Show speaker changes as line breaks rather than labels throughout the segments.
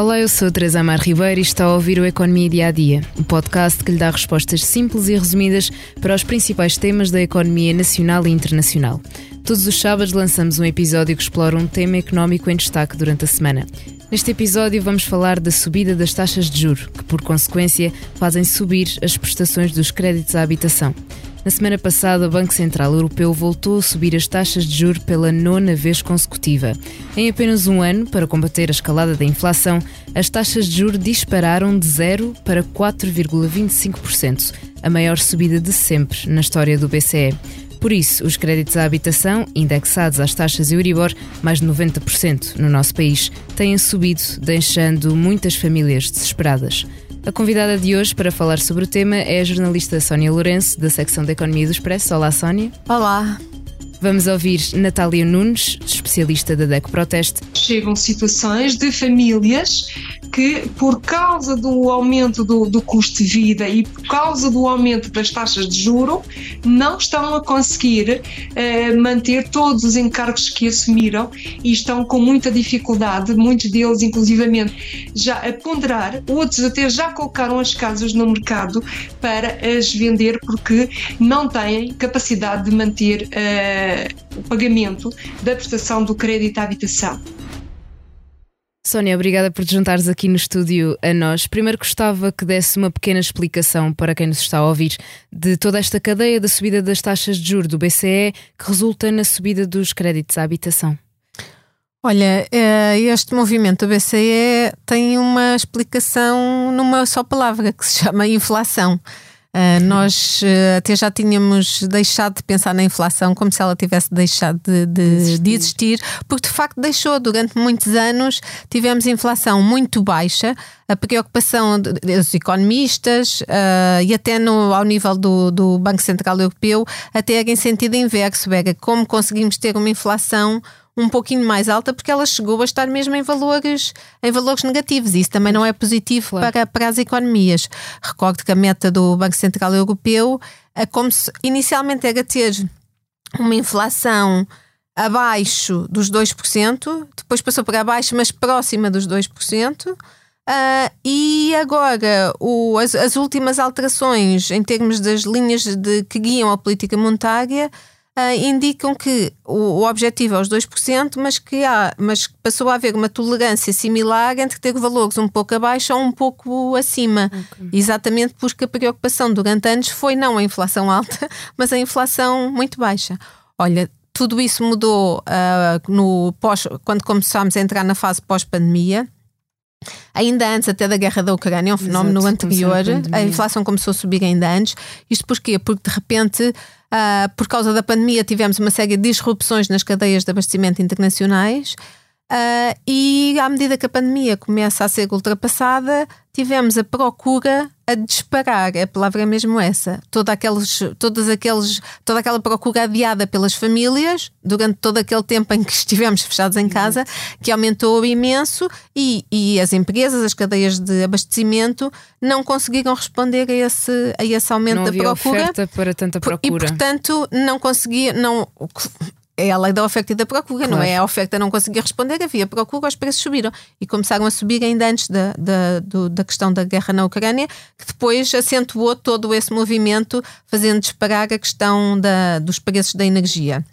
Olá, eu sou Teresa Amar Ribeiro e está a ouvir o Economia Dia a Dia, um podcast que lhe dá respostas simples e resumidas para os principais temas da economia nacional e internacional. Todos os sábados lançamos um episódio que explora um tema económico em destaque durante a semana. Neste episódio vamos falar da subida das taxas de juro, que por consequência fazem subir as prestações dos créditos à habitação. Na semana passada, o Banco Central Europeu voltou a subir as taxas de juros pela nona vez consecutiva. Em apenas um ano, para combater a escalada da inflação, as taxas de juros dispararam de 0 para 4,25%, a maior subida de sempre na história do BCE. Por isso, os créditos à habitação, indexados às taxas Euribor, mais de 90% no nosso país, têm subido, deixando muitas famílias desesperadas. A convidada de hoje para falar sobre o tema é a jornalista Sónia Lourenço, da secção da Economia do Expresso. Olá, Sónia.
Olá.
Vamos ouvir Natália Nunes, especialista da DECO Proteste.
Chegam situações de famílias que, por causa do aumento do, do, custo de vida e por causa do aumento das taxas de juro, não estão a conseguir eh, manter todos os encargos que assumiram e estão com muita dificuldade, muitos deles, inclusivamente, já a ponderar, outros até já colocaram as casas no mercado para as vender porque não têm capacidade de manter eh, o pagamento da prestação do crédito à habitação.
Sónia, obrigada por te juntares aqui no estúdio a nós. Primeiro gostava que desse uma pequena explicação para quem nos está a ouvir de toda esta cadeia da subida das taxas de juros do BCE que resulta na subida dos créditos à habitação.
Olha, eh, este movimento do BCE tem uma explicação numa só palavra que se chama inflação. Uh, nós uh, até já tínhamos deixado de pensar na inflação como se ela tivesse deixado de, de, de, existir, porque de facto deixou. Durante muitos anos tivemos inflação muito baixa, a preocupação dos economistas uh, e até no, ao nível do, do Banco Central Europeu, até era em sentido inverso, era como conseguimos ter uma inflação um pouquinho mais alta porque ela chegou a estar mesmo em valores, em valores negativos e isso também não é positivo claro. para, para as economias. Recordo que a meta do Banco Central Europeu é como se inicialmente era ter uma inflação abaixo dos 2%, depois passou para abaixo, mas próxima dos 2%. Uh, ah, e agora, o, as, as, últimas alterações em termos das linhas de, que guiam a política monetária uh, indicam que o, o, objetivo é os 2%, mas que há, mas passou a haver uma tolerância similar entre ter valores um pouco abaixo ou um pouco acima. Okay. Exatamente porque a preocupação durante anos foi não a inflação alta, mas a inflação muito baixa. Olha, tudo isso mudou uh, no pós, quando começámos a entrar na fase pós-pandemia. Ainda antes até da guerra da Ucrânia, é um fenómeno Exato, anterior, a, a, inflação começou a subir ainda antes. Isto porquê? Porque de repente Uh, por causa da pandemia, tivemos uma série de disrupções nas cadeias de abastecimento internacionais. Uh, e à medida que a pandemia começa a ser ultrapassada, tivemos a procura a disparar, a palavra é mesmo essa. Toda, aqueles, todas aqueles, toda aquela procura adiada pelas famílias durante todo aquele tempo em que estivemos fechados em casa, que aumentou imenso e, e as empresas, as cadeias de abastecimento, não conseguiram responder a esse, a esse aumento
não
da procura.
oferta para tanta procura.
E, portanto, não conseguia, não, é a lei da oferta e da procura, claro. não é? A oferta não conseguia responder, havia procura, os preços subiram. E começaram a subir ainda antes da, da, do, da questão da guerra na Ucrânia, que depois acentuou todo esse movimento, fazendo disparar a questão da, dos preços da energia.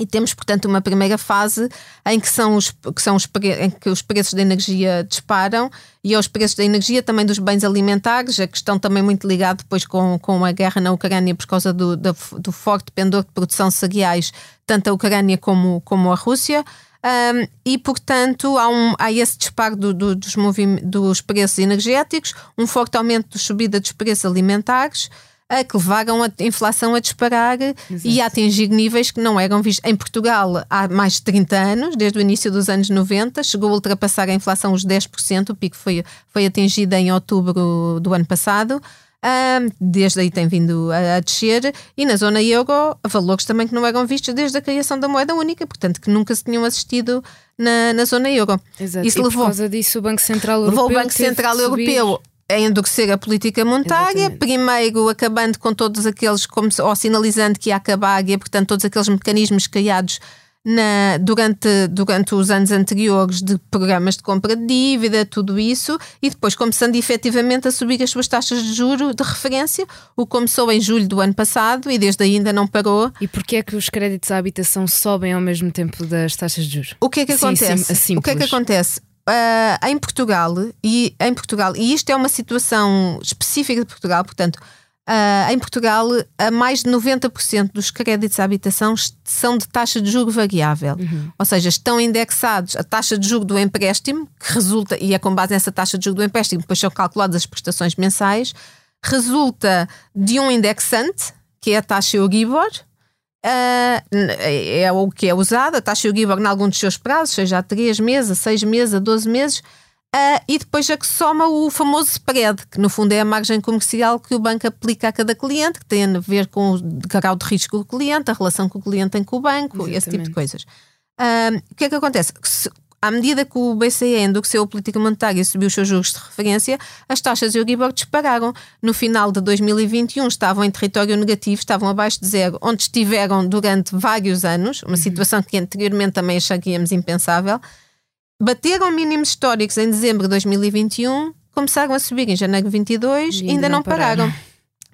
E temos, portanto, uma primeira fase em que são os, que são os, em que os preços da energia disparam e aos preços da energia, também dos bens alimentares, a questão também muito ligada depois com, com a guerra na Ucrânia por causa do, do, do forte pendor de produção de cereais, tanto a Ucrânia como, como a Rússia. Um, e, portanto, há, um, há esse disparo do, do, dos, dos preços energéticos, um forte aumento da subida dos preços alimentares a que levaram a inflação a disparar Exato. e a atingir níveis que não eram vistos. Em Portugal, há mais de 30 anos, desde o início dos anos 90, chegou a ultrapassar a inflação os 10%, o pico foi, foi atingido em outubro do ano passado. Um, desde aí tem vindo a, a, descer e na zona euro valores também que não eram vistos desde a criação da moeda única, portanto que nunca se tinham assistido na, na zona euro.
Exato. Isso e levou, por causa disso o Banco Central Europeu
levou o Banco Central Europeu a endurecer a política monetária, Exatamente. primeiro acabando com todos aqueles, como, ou sinalizando que ia acabar, e portanto todos aqueles mecanismos criados na, durante, durante os anos anteriores de programas de compra de dívida, tudo isso, e depois começando efetivamente a subir as suas taxas de juro de referência, o que começou em julho do ano passado e desde aí ainda não parou.
E porquê é que os créditos à habitação sobem ao mesmo tempo das taxas de juros?
O que é que
Sim,
acontece?
sim,
o que é que acontece? Ah, em Portugal e em Portugal e isto é uma situação específica de Portugal, portanto ah, em Portugal a mais de 90% dos créditos à habitação são de taxa de juro variável, ou seja, estão indexados a taxa de juro do empréstimo que resulta e é com base nessa taxa de juro do empréstimo depois são calculadas as prestações mensais resulta de um indexante que é a taxa Euribor ah, é é o que é usado, a taxa Euribor em algum dos seus prazos, seja a 3 meses, a 6 meses, a 12 meses, ah, e depois é que soma o famoso spread, que no fundo é a margem comercial que o banco aplica a cada cliente, que tem a ver com o grau de risco do cliente, a relação que o cliente tem com o banco, esse tipo de
Exatamente.
coisas. Ah, o que é que acontece? À medida que o BCE endureceu a política monetária e subiu os seus juros de referência, as taxas Euribor dispararam. No final de 2021 estavam em território negativo, estavam abaixo de zero, onde estiveram durante vários anos, uma situação que anteriormente também acharíamos impensável. Bateram mínimos históricos em dezembro de 2021, começaram a subir em janeiro de 22
E
e ainda, não pararam.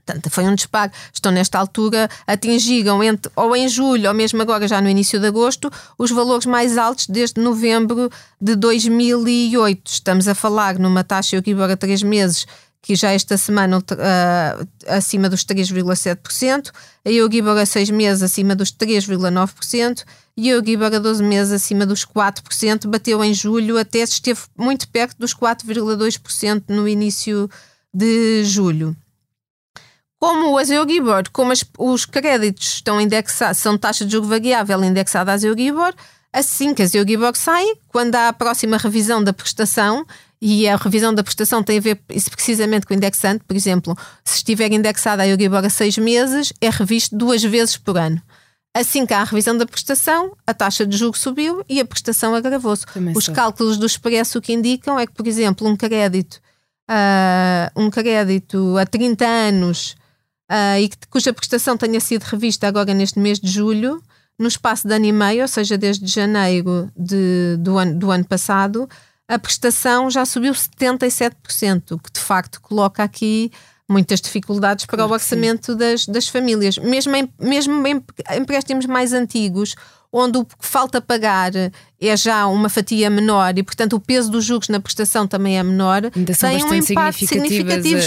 Portanto, foi um disparo. Estão nesta altura, atingiram entre, ou em julho, ou mesmo agora, já no início de agosto, os valores mais altos desde novembro de 2008. Estamos a falar numa taxa Euribor a 3 meses que já esta semana ah, acima dos 3,7%, a Euribor a 6 meses acima dos 3,9% e a Euribor a 12 meses acima dos 4%, bateu em julho até esteve muito perto dos 4,2% no início de julho. Como as Euribor, como as- os créditos estão indexados, são taxa de juro variável indexada às Euribor, assim que as Euribor saem, quando há a próxima revisão da prestação, e a revisão da prestação tem a ver isso precisamente com o indexante, por exemplo, se estiver indexada a Euribor a seis meses, é revisto duas vezes por ano. Assim que há a revisão da prestação, a taxa de juro subiu e a prestação agravou-se. Os cálculos do Expresso o que indicam é que, por exemplo, um crédito, ah, um crédito a 30 anos ah, e que, cuja prestação tenha sido revista agora neste mês de julho, no espaço de ano e meio, ou seja, desde janeiro de- do, ano, do ano passado, a prestação já subiu 77%, o que de facto coloca aqui muitas dificuldades para
Claro
o orçamento das, das famílias. Mesmo em, mesmo em empréstimos mais antigos, onde o que falta pagar é já uma fatia menor e, portanto, o peso dos juros na prestação também é menor,
Ainda são
tem um impacto significativo.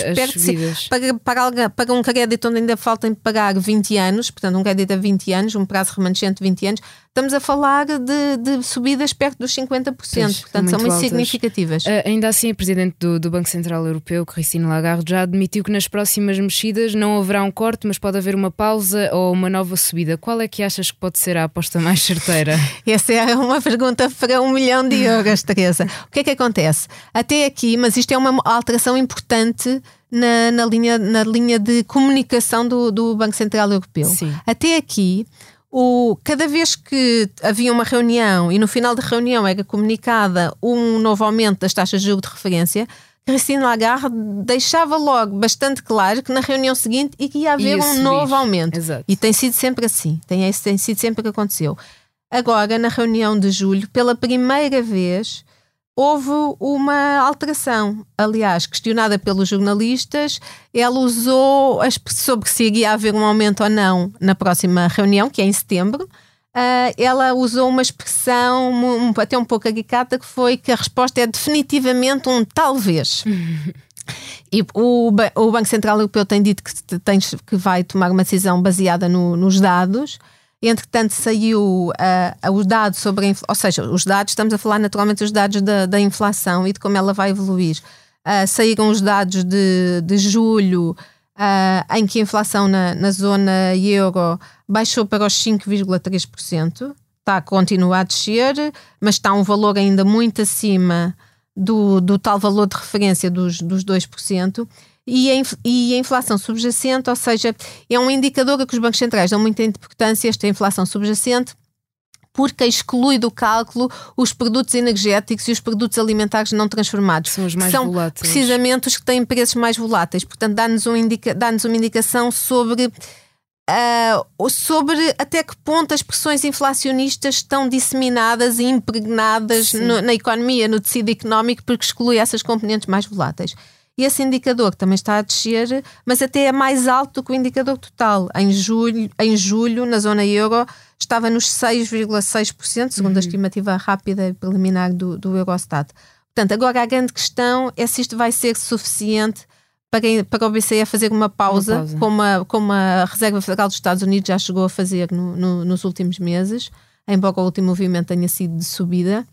para, para, para um crédito onde ainda faltam pagar 20 anos, portanto, um crédito a 20 anos, um prazo remanescente de 20 anos, estamos a falar de, de subidas perto dos 50%,
Pois,
portanto, são
muito
muito
altas.
significativas.
Ah, ainda assim, a Presidente do, do Banco Central Europeu, Christine Lagarde, já admitiu que nas próximas mexidas não haverá um corte, mas pode haver uma pausa ou uma nova subida. Qual é que achas que pode ser a aposta mais certeira?
Essa é uma pergunta para um milhão de euros, Teresa. O que é que acontece? Até aqui, mas isto é uma alteração importante na, na linha, na linha de comunicação do, do Banco Central Europeu.
Sim.
Até aqui, o, cada vez que havia uma reunião e no final da reunião era comunicada um novo aumento das taxas de juros de referência, Christine Lagarde deixava logo bastante claro que na reunião seguinte ia haver
Ia
um
subir.
novo aumento.
Exato.
E tem sido sempre assim. Tem, tem sido sempre que aconteceu. Agora, na reunião de julho, pela primeira vez, houve uma alteração. Aliás, questionada pelos jornalistas, ela usou as- sobre se iria haver um aumento ou não na próxima reunião, que é em setembro. Ah, ela usou uma expressão um- até um pouco caricata que foi que a resposta é definitivamente um talvez. E o, o Banco Central Europeu tem dito que, te- tem, que vai tomar uma decisão baseada no- nos dados. Entretanto, saiu ah, os dados sobre a inflação, ou seja, os dados, estamos a falar naturalmente dos dados da, da inflação e de como ela vai evoluir. Ah, saíram os dados de, de julho, ah, em que a inflação na, na zona euro baixou para os 5,3%. Está, continua a descer, mas está um valor ainda muito acima do, do tal valor de referência dos, dos 2%. E a, e a inflação subjacente, ou seja, é um indicador a que os bancos centrais dão muita importância, esta inflação subjacente, porque exclui do cálculo os produtos energéticos e os produtos alimentares não transformados.
São os mais
são
voláteis.
precisamente os que têm preços mais voláteis. Portanto, dá-nos um indica- dá-nos uma indicação sobre uh, sobre até que ponto as pressões inflacionistas estão disseminadas e impregnadas no, na economia, no tecido económico, porque exclui essas componentes mais voláteis. E esse indicador também está a descer, mas até é mais alto do que o indicador total. Em julho, em julho na zona euro, estava nos 6,6%, segundo uhum. a estimativa rápida e preliminar do, do Eurostat. Portanto, agora a grande questão é se isto vai ser suficiente para, para o BCE fazer uma pausa, uma pausa. Como, a, como a Reserva Federal dos Estados Unidos já chegou a fazer no, no, nos últimos meses, embora o último movimento tenha sido de subida.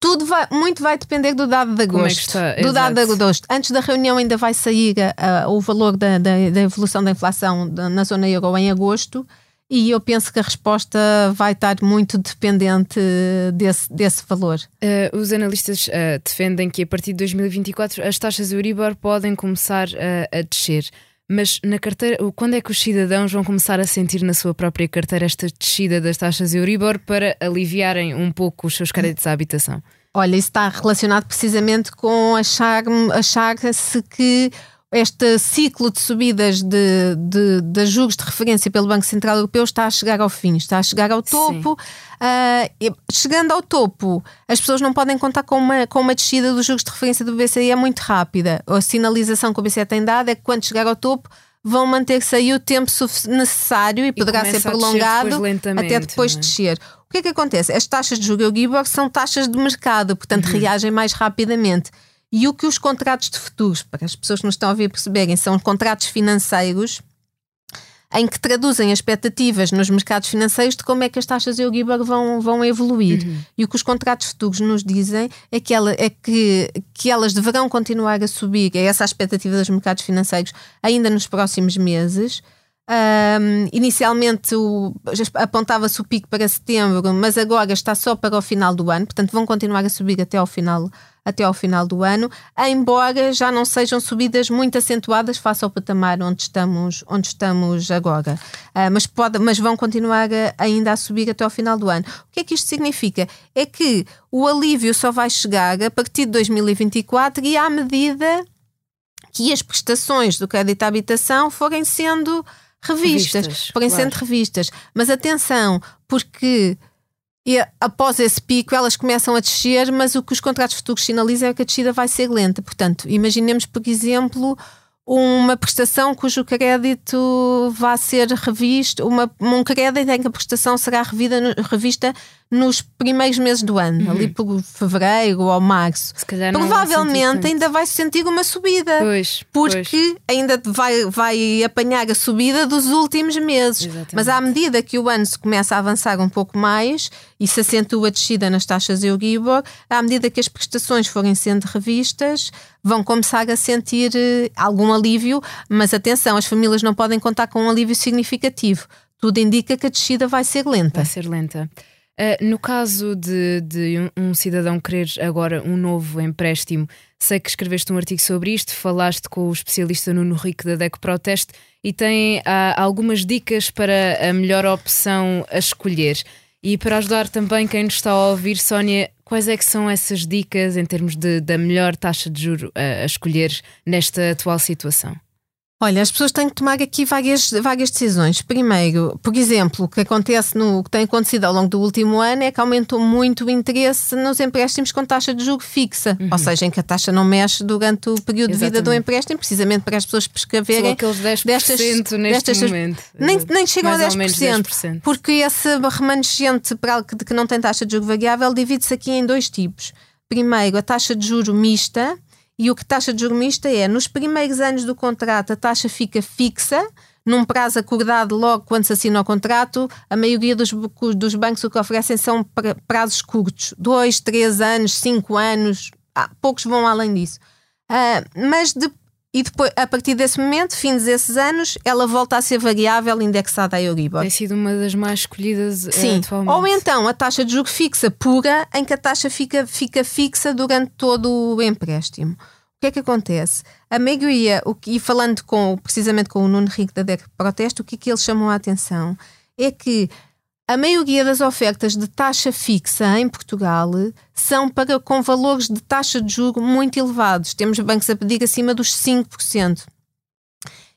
Tudo vai, muito vai depender do dado de agosto. É do dado de agosto. Antes da reunião ainda vai sair uh, o valor da, da, da, evolução da inflação na zona euro em agosto e eu penso que a resposta vai estar muito dependente desse, desse valor.
Uh, os analistas uh, defendem que a partir de 2024 as taxas Euribor podem começar a descer. Mas na carteira, quando é que os cidadãos vão começar a sentir na sua própria carteira esta descida das taxas Euribor para aliviarem um pouco os seus créditos à habitação?
Olha, isso está relacionado precisamente com achar-se achar que este ciclo de subidas de, de, de, juros de referência pelo Banco Central Europeu está a chegar ao fim, está a chegar ao topo. Uh, chegando ao topo, as pessoas não podem contar com uma, com uma descida dos juros de referência do BCE é muito rápida. A sinalização que o BCE tem dado é que quando chegar ao topo vão manter-se aí o tempo necessário e, e poderá ser prolongado depois até depois é? descer. O que é que acontece? As taxas de juros Euribor são taxas de mercado, portanto uhum. reagem mais rapidamente. E o que os contratos de futuros, para as pessoas que nos estão a ver perceberem, são contratos financeiros em que traduzem expectativas nos mercados financeiros de como é que as taxas Euribor vão, vão evoluir. Uhum. E o que os contratos futuros nos dizem é, que, ela, é que, que elas deverão continuar a subir, é essa a expectativa dos mercados financeiros, ainda nos próximos meses. Um, inicialmente apontava-se o pico para setembro, mas agora está só para o final do ano, portanto vão continuar a subir até ao final, até ao final do ano, embora já não sejam subidas muito acentuadas face ao patamar onde estamos, onde estamos agora. Uh, mas, pode, mas vão continuar a, ainda a subir até ao final do ano. O que é que isto significa? É que o alívio só vai chegar a partir de 2024 e à medida que as prestações do crédito à habitação forem sendo revistas, revistas podem claro. sendo revistas. Mas atenção, porque após esse pico elas começam a descer, mas o que os contratos futuros sinalizam é que a descida vai ser lenta. Portanto, imaginemos, por exemplo, uma prestação cujo crédito vai ser revisto, uma, um crédito em que a prestação será revida, revista nos primeiros meses do ano, uhum. ali por fevereiro ou março, provavelmente ainda vai sentir uma subida.
Pois,
porque
pois.
ainda vai, vai apanhar a subida dos últimos meses.
Exatamente.
Mas à medida que o ano se começa a avançar um pouco mais e se acentua a descida nas taxas Euribor, à medida que as prestações forem sendo revistas, vão começar a sentir eh, algum alívio, mas atenção, as famílias não podem contar com um alívio significativo. Tudo indica que a descida vai ser lenta.
Vai ser lenta. Uh, no caso de, de um, cidadão querer agora um novo empréstimo, sei que escreveste um artigo sobre isto, falaste com o especialista Nuno Rico da DECO Proteste e tem uh, algumas dicas para a melhor opção a escolher. E para ajudar também quem nos está a ouvir, Sónia, quais é que são essas dicas em termos de, da melhor taxa de juro a, a escolher nesta atual situação?
Olha, as pessoas têm que tomar aqui várias, várias decisões. Primeiro, por exemplo, o que acontece no que tem acontecido ao longo do último ano é que aumentou muito o interesse nos empréstimos com taxa de juro fixa, uhum. ou seja, em que a taxa não mexe durante o período Exatamente. de vida do empréstimo, precisamente para as pessoas prescreverem
aqueles 10% destas, neste destas, momento.
Nem, nem chegam Mais a 10%, 10%, porque esse remanescente para que, que não tem taxa de juro variável divide-se aqui em dois tipos. Primeiro, a taxa de juro mista, e o que taxa de juros mista é, nos primeiros anos do contrato, a taxa fica fixa, num prazo acordado logo quando se assina o contrato, a maioria dos, dos bancos o que oferecem são prazos curtos, dois, três anos, cinco anos, ah, poucos vão além disso. Uh, mas de, e depois, a partir desse momento, fins desses anos, ela volta a ser variável indexada à Euribor.
Tem sido uma das mais escolhidas
eh, Sim.
atualmente.
Ou então a taxa de juros fixa pura, em que a taxa fica, fica fixa durante todo o empréstimo. O que é que acontece? A maioria, o que, e falando com, precisamente com o Nuno Rico da DEC Protesto, o que é que eles chamam a atenção é que a maioria das ofertas de taxa fixa em Portugal são para com valores de taxa de juro muito elevados. Temos bancos a pedir acima dos 5%.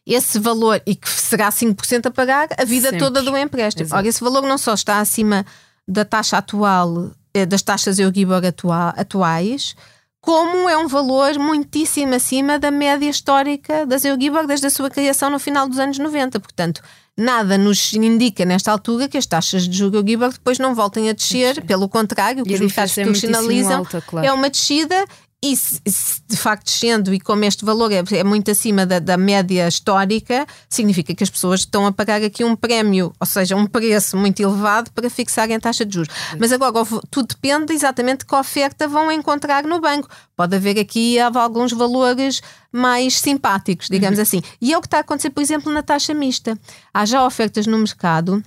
esse valor, e que será 5% a pagar a vida
Sempre.
toda do empréstimo.
Exato.
Ora, esse valor não só está acima da taxa atual, eh, das taxas Euribor atua- atuais, como é um valor muitíssimo acima da média histórica das Euribor desde a sua criação no final dos anos 90. Portanto, nada nos indica nesta altura que as taxas de juros Euribor depois não voltem a descer, pelo contrário, o que os mercados
é
sinalizam
alta, claro.
é uma descida e se, se de facto descendo e como este valor é, é muito acima da, da média histórica, significa que as pessoas estão a pagar aqui um prémio, ou seja, um preço muito elevado para fixarem a taxa de juros. Mas agora tudo depende exatamente de que oferta vão encontrar no banco. Pode haver aqui alguns valores mais simpáticos, digamos assim. E é o que está a acontecer, por exemplo, na taxa mista. Há já ofertas no mercado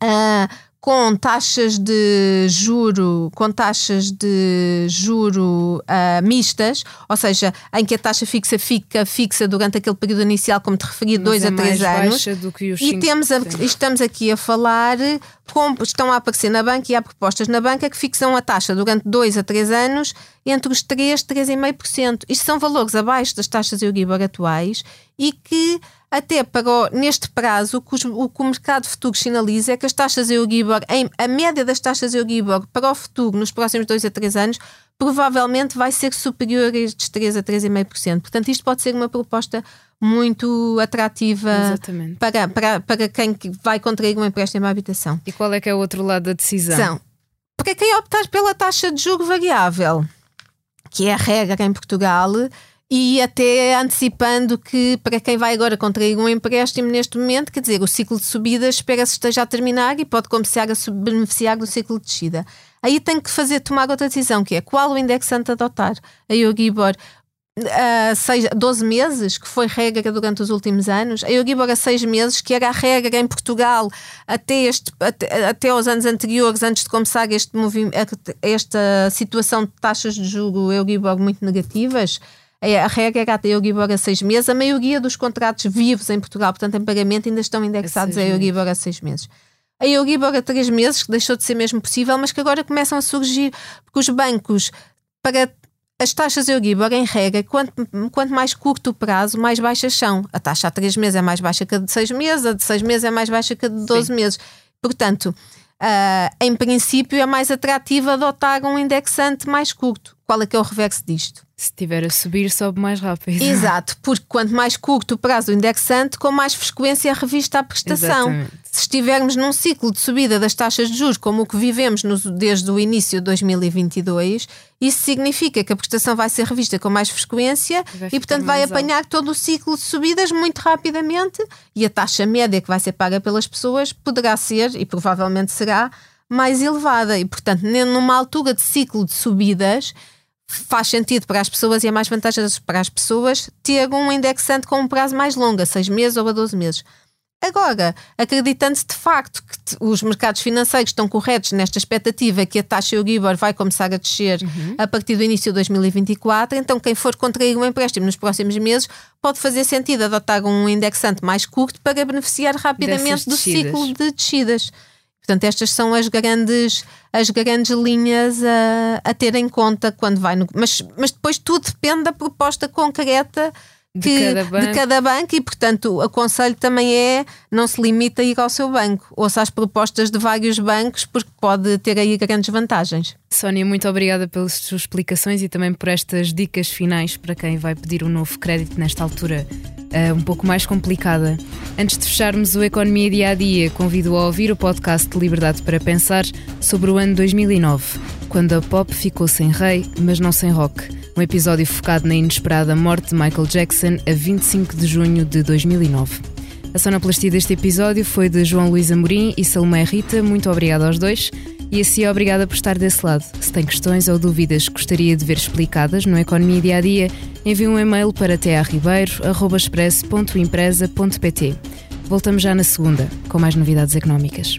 ah, com taxas de juro, com taxas de juro ah, mistas, ou seja, em que a taxa fixa fica fixa durante aquele período inicial, como te referi,
Mas
dois
é
a três
mais
anos.
baixa do que os
E
5%.
temos a- estamos aqui a falar, com, estão a aparecer na banca e há propostas na banca que fixam a taxa durante 2 a 3 anos entre os 3 e 3,5%. Isto são valores abaixo das taxas Euribor atuais e que até para o- neste prazo o que, o mercado de futuros sinaliza é que as taxas Euribor, em, a média das taxas Euribor para o futuro nos próximos 2 a 3 anos provavelmente vai ser superior a estes 3 a 3,5%. Portanto, isto pode ser uma proposta muito atrativa
Exatamente.
para, para, para quem que vai contrair um empréstimo à habitação.
E qual é que é o outro lado da decisão?
São, para quem optar pela taxa de juro variável, que é a regra em Portugal, e até antecipando que para quem vai agora contrair um empréstimo neste momento, quer dizer, o ciclo de subida espera-se esteja a terminar e pode começar a beneficiar do ciclo de descida. Aí tem que fazer, tomar outra decisão, que é qual o indexante adotar. A Euribor a seis, 12 meses, que foi regra durante os últimos anos, a Euribor a 6 meses, que era a regra em Portugal até, este, até, até aos anos anteriores, antes de começar este esta situação de taxas de juro Euribor muito negativas. é, A regra era a Euribor a 6 meses. A maioria dos contratos vivos em Portugal, portanto em pagamento, ainda estão indexados a,
seis
Euribor a 6 meses. A Euribor a 3 meses, que deixou de ser mesmo possível, mas que agora começam a surgir, porque os bancos, para as taxas Euribor, em regra, quanto, quanto mais curto o prazo, mais baixas são. A taxa a 3 meses é mais baixa que a de 6 meses, a de 6 meses é mais baixa que a de 12 meses. Portanto, ah, em princípio, é mais atrativo adotar um indexante mais curto. Qual é que é o reverso disto?
Se estiver a subir, sobe mais rápido.
Exato, porque quanto mais curto o prazo do indexante, com mais frequência é revista a prestação.
Exatamente.
Se estivermos num ciclo de subida das taxas de juros, como o que vivemos no- desde o início de 2022, isso significa que a prestação vai ser revista com mais frequência e, portanto, vai apanhar todo o ciclo de subidas muito rapidamente e a taxa média que vai ser paga pelas pessoas poderá ser, e provavelmente será, mais elevada. E, portanto, numa altura de ciclo de subidas, faz sentido para as pessoas e é mais vantajoso para as pessoas ter um indexante com um prazo mais longo, a 6 meses ou a 12 meses. Agora, acreditando-se de facto que os mercados financeiros estão corretos nesta expectativa que a taxa Euribor vai começar a descer a partir do início de 2024, então quem for contrair um empréstimo nos próximos meses pode fazer sentido adotar um indexante mais curto para beneficiar rapidamente do ciclo de descidas. Portanto, estas são as grandes, as grandes linhas a, a ter em conta quando vai no. Mas, mas depois tudo depende da proposta concreta
De
que-
cada banco.
de cada banco e, portanto, o aconselho também é não se limita a ir ao seu banco, ouça as propostas de vários bancos, porque pode ter aí grandes vantagens.
Sónia, muito obrigada pelas suas explicações e também por estas dicas finais para quem vai pedir um novo crédito nesta altura eh, um pouco mais complicada. Antes de fecharmos o Economia Dia a Dia, convido a ouvir o podcast de Liberdade para Pensar sobre o ano 2009, quando a pop ficou sem rei, mas não sem rock. Um episódio focado na inesperada morte de Michael Jackson a 25 de junho de 2009. A sonoplastia deste episódio foi de João Luís Amorim e Salomé Rita. Muito obrigada aos dois. E assim obrigada por estar desse lado. Se tem questões ou dúvidas que gostaria de ver explicadas no Economia Dia a Dia, envie um e-mail para tearribeiro.express.empresa.pt. Voltamos já na segunda, com mais novidades económicas.